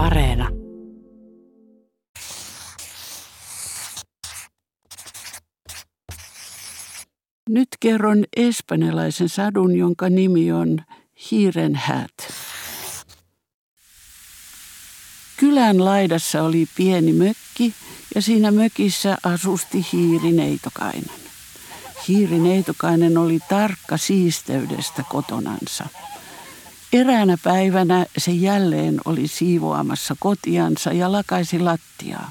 Areena. Nyt kerron espanjalaisen sadun, jonka nimi on Hiiren häät. Kylän laidassa oli pieni mökki ja siinä mökissä asusti Hiiri Neitokainen. Hiiri Neitokainen oli tarkka siisteydestä kotonansa. Eräänä päivänä se jälleen oli siivoamassa kotiansa ja lakaisi lattiaa.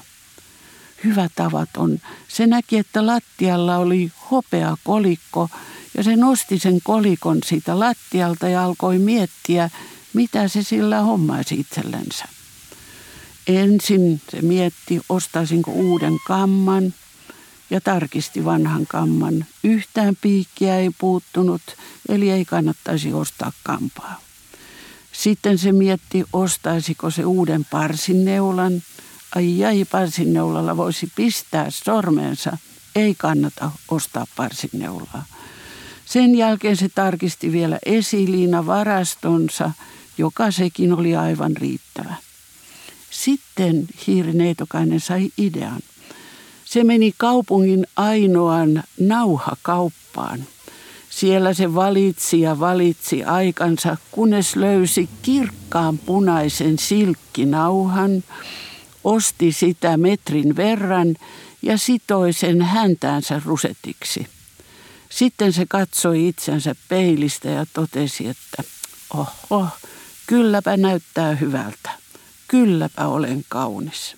Hyvä tavaton. Se näki, että lattialla oli hopea kolikko ja se nosti sen kolikon siitä lattialta ja alkoi miettiä, mitä se sillä hommaisi itsellensä. Ensin se mietti, ostaisinko uuden kamman ja tarkisti vanhan kamman. Yhtään piikkiä ei puuttunut, eli ei kannattaisi ostaa kampaa. Sitten se mietti, ostaisiko se uuden parsinneulan. Ai ai, parsinneulalla voisi pistää sormensa. Ei kannata ostaa parsinneulaa. Sen jälkeen se tarkisti vielä esiliina varastonsa, joka sekin oli aivan riittävä. Sitten hiirineitokainen sai idean. Se meni kaupungin ainoan nauhakauppaan. Siellä se valitsi ja valitsi aikansa, kunnes löysi kirkkaan punaisen silkkinauhan, osti sitä metrin verran ja sitoi sen häntäänsä rusetiksi. Sitten se katsoi itsensä peilistä ja totesi, että oho, kylläpä näyttää hyvältä kylläpä olen kaunis.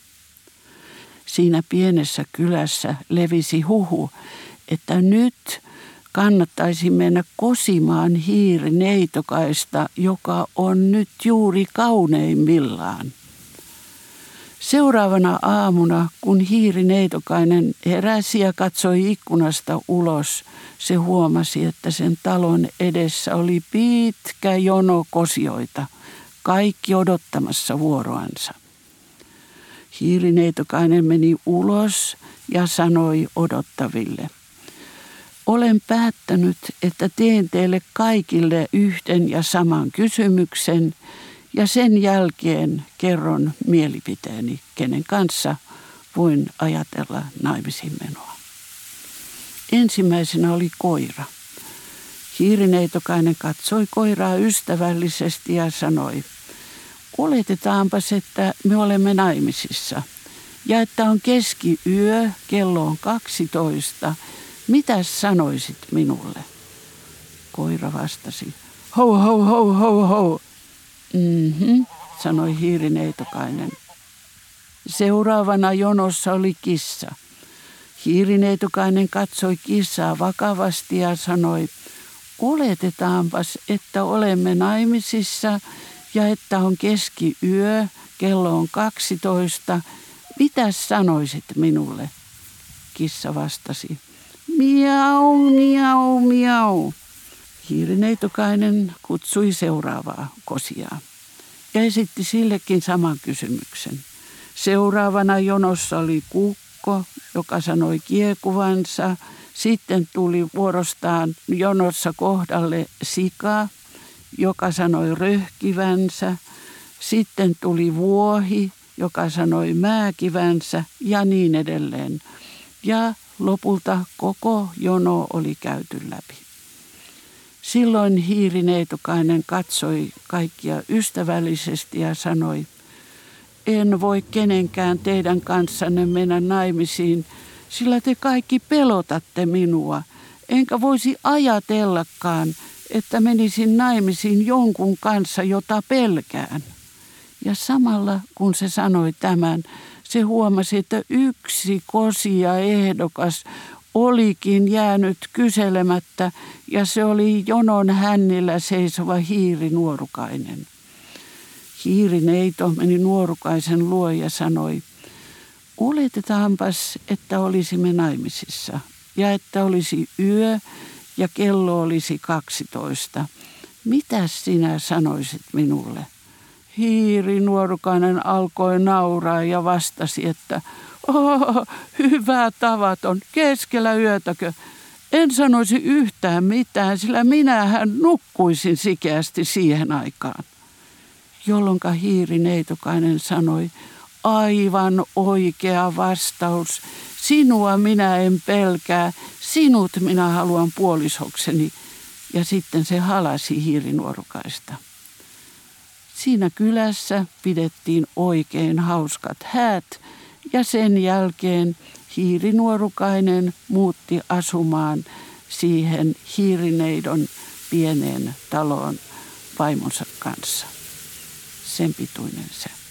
Siinä pienessä kylässä levisi huhu, että nyt kannattaisi mennä kosimaan hiiri neitokaista, joka on nyt juuri kauneimmillaan. Seuraavana aamuna, kun hiiri neitokainen heräsi ja katsoi ikkunasta ulos, se huomasi, että sen talon edessä oli pitkä jono kosioita – kaikki odottamassa vuoroansa. Hiirineitokainen meni ulos ja sanoi odottaville. Olen päättänyt, että teen teille kaikille yhden ja saman kysymyksen ja sen jälkeen kerron mielipiteeni, kenen kanssa voin ajatella naimisiin menoa. Ensimmäisenä oli koira. Hiirineitokainen katsoi koiraa ystävällisesti ja sanoi, oletetaanpas, että me olemme naimisissa ja että on keskiyö, kello on 12. Mitä sanoisit minulle? Koira vastasi, ho ho ho ho ho. Mhm, sanoi hiirineitokainen. Seuraavana jonossa oli kissa. Hiirineitokainen katsoi kissaa vakavasti ja sanoi, oletetaanpas, että olemme naimisissa ja että on keskiyö, kello on 12. Mitä sanoisit minulle? Kissa vastasi. Miau, miau, miau. Hiirineitokainen kutsui seuraavaa kosiaa ja esitti sillekin saman kysymyksen. Seuraavana jonossa oli kukko, joka sanoi kiekuvansa. Sitten tuli vuorostaan jonossa kohdalle sika, joka sanoi röhkivänsä. Sitten tuli vuohi, joka sanoi määkivänsä ja niin edelleen. Ja lopulta koko jono oli käyty läpi. Silloin hiirineitokainen katsoi kaikkia ystävällisesti ja sanoi, en voi kenenkään teidän kanssanne mennä naimisiin, sillä te kaikki pelotatte minua, enkä voisi ajatellakaan, että menisin naimisiin jonkun kanssa, jota pelkään. Ja samalla kun se sanoi tämän, se huomasi, että yksi kosia ehdokas olikin jäänyt kyselemättä ja se oli jonon hännillä seisova hiiri nuorukainen. Hiirineito meni nuorukaisen luo ja sanoi, oletetaanpas, että olisimme naimisissa ja että olisi yö ja kello olisi 12. Mitä sinä sanoisit minulle? Hiiri nuorukainen alkoi nauraa ja vastasi, että oh, hyvä tavaton, keskellä yötäkö? En sanoisi yhtään mitään, sillä minähän nukkuisin sikeästi siihen aikaan. jolloin hiirineitokainen sanoi, aivan oikea vastaus. Sinua minä en pelkää, sinut minä haluan puolisokseni. Ja sitten se halasi hiirinuorukaista. Siinä kylässä pidettiin oikein hauskat häät ja sen jälkeen hiirinuorukainen muutti asumaan siihen hiirineidon pieneen taloon vaimonsa kanssa. Sen pituinen se.